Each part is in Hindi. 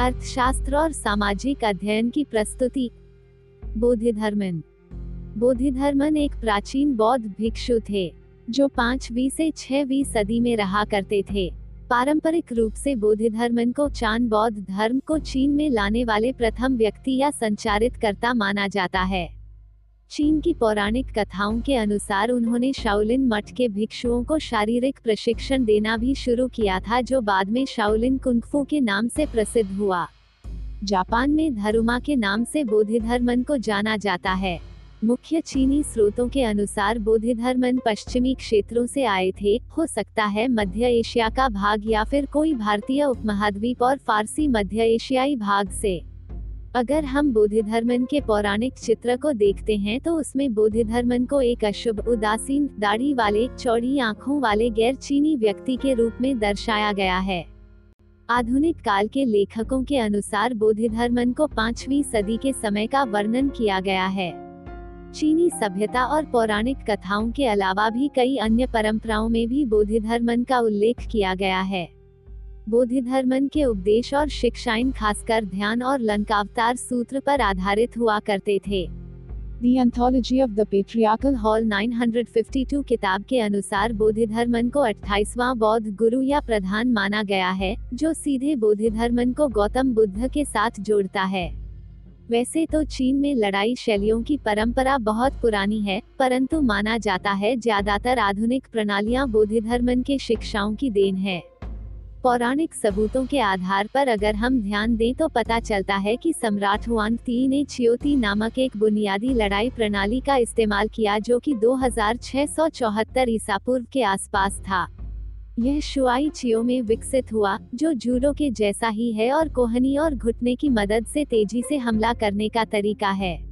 अर्थशास्त्र और सामाजिक अध्ययन की प्रस्तुति। बोधिधर्मन। बोधिधर्मन एक प्राचीन बौद्ध भिक्षु थे, जो पांचवी से छवी सदी में रहा करते थे। पारंपरिक रूप से बोधिधर्मन को चाँद बौद्ध धर्म को चीन में लाने वाले प्रथम व्यक्ति या संचारित करता माना जाता है। चीन की पौराणिक कथाओं के अनुसार उन्होंने शाओलिन मठ के भिक्षुओं को शारीरिक प्रशिक्षण देना भी शुरू किया था, जो बाद में शाओलिन कुंगफू के नाम से प्रसिद्ध हुआ। जापान में धरुमा के नाम से बोधिधर्मन को जाना जाता है। मुख्य चीनी स्रोतों के अनुसार बोधिधर्मन पश्चिमी क्षेत्रों से आए थे, हो सकता है मध्य एशिया का भाग या फिर कोई भारतीय उपमहाद्वीप और फारसी मध्य एशियाई भाग से। अगर हम बोधिधर्मन के पौराणिक चित्र को देखते हैं तो उसमें बोधिधर्मन को एक अशुभ, उदासीन, दाढ़ी वाले, चौड़ी आँखों वाले गैर चीनी व्यक्ति के रूप में दर्शाया गया है। आधुनिक काल के लेखकों के अनुसार बोधिधर्मन को पांचवी सदी के समय का वर्णन किया गया है। चीनी सभ्यता और पौराणिक कथाओं के अलावा भी कई अन्य परंपराओं में भी बोधिधर्मन का उल्लेख किया गया है। बोधिधर्मन के उपदेश और शिक्षाएँ खासकर ध्यान और लंकावतार सूत्र पर आधारित हुआ करते थे। The Anthology of the Patriarchal Hall 952 किताब के अनुसार बोधिधर्मन को 28वां बौद्ध गुरु या प्रधान माना गया है जो सीधे बोधिधर्मन को गौतम बुद्ध के साथ जोड़ता है। वैसे तो चीन में लड़ाई शैलियों की परंपरा बहुत पुरानी है परंतु माना जाता है ज़्यादातर आधुनिक प्रणालियाँ बोधिधर्मन के शिक्षाओं की देन है। पौराणिक सबूतों के आधार पर अगर हम ध्यान दें तो पता चलता है कि सम्राट हुआंग ती ने चियोती नामक एक बुनियादी लड़ाई प्रणाली का इस्तेमाल किया जो कि 2674 ईसा पूर्व के आसपास था। यह शुआई चियो में विकसित हुआ, जो जूडो के जैसा ही है और कोहनी और घुटने की मदद से तेज़ी से हमला करने का तरीका है।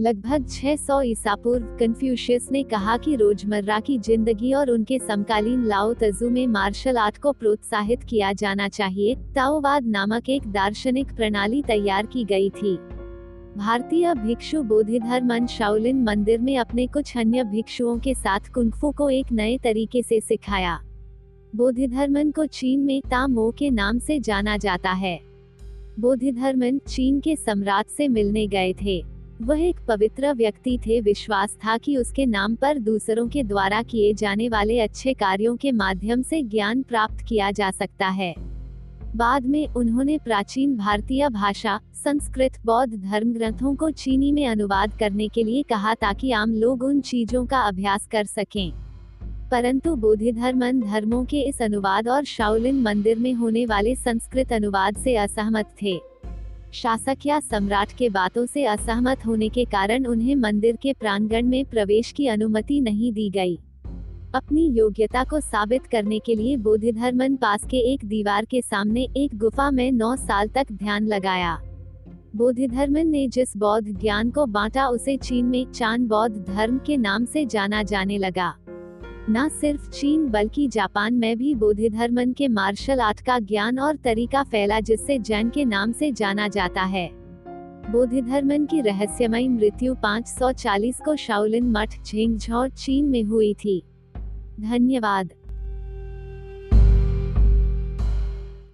लगभग 600 ईसा पूर्व कन्फ्यूशियस ने कहा कि रोज़मर्रा की ज़िंदगी और उनके समकालीन लाओ तजु में मार्शल आर्ट को प्रोत्साहित किया जाना चाहिए, ताओवाद नामक एक दार्शनिक प्रणाली तैयार की गई थी। भारतीय भिक्षु बोधिधर्मन शाओलिन मंदिर में अपने कुछ अन्य भिक्षुओं के साथ कुंगफू को एक नए तरीके से सिखाया। बोधिधर्मन को चीन में तामो के नाम से जाना जाता है। बोधिधर्मन चीन के सम्राट से मिलने गए थे। वह एक पवित्र व्यक्ति थे। विश्वास था कि उसके नाम पर दूसरों के द्वारा किए जाने वाले अच्छे कार्यों के माध्यम से ज्ञान प्राप्त किया जा सकता है। बाद में उन्होंने प्राचीन भारतीय भाषा, संस्कृत, बौद्ध धर्म ग्रंथों को चीनी में अनुवाद करने के लिए कहा ताकि आम लोग उन चीज़ों का अभ्यास कर सकें। परंतु बोधिधर्मन धर्मों के इस अनुवाद और शाओलिन मंदिर में होने वाले संस्कृत अनुवाद से असहमत थे। शासक या सम्राट के बातों से असहमत होने के कारण उन्हें मंदिर के प्रांगण में प्रवेश की अनुमति नहीं दी गई। अपनी योग्यता को साबित करने के लिए बोधिधर्मन पास के एक दीवार के सामने एक गुफा में नौ साल तक ध्यान लगाया। बोधिधर्मन ने जिस बौद्ध ज्ञान को बांटा उसे चीन में चाँद बौद्ध धर्म के नाम से जाना जाने लगा। न सिर्फ़ चीन बल्कि जापान में भी बोधिधर्मन के मार्शल आर्ट का ज्ञान और तरीका फैला जिससे जैन के नाम से जाना जाता है। बोधिधर्मन की रहस्यमय मृत्यु 540 को शाओलिन मठ झेंगझौर, चीन में हुई थी। धन्यवाद।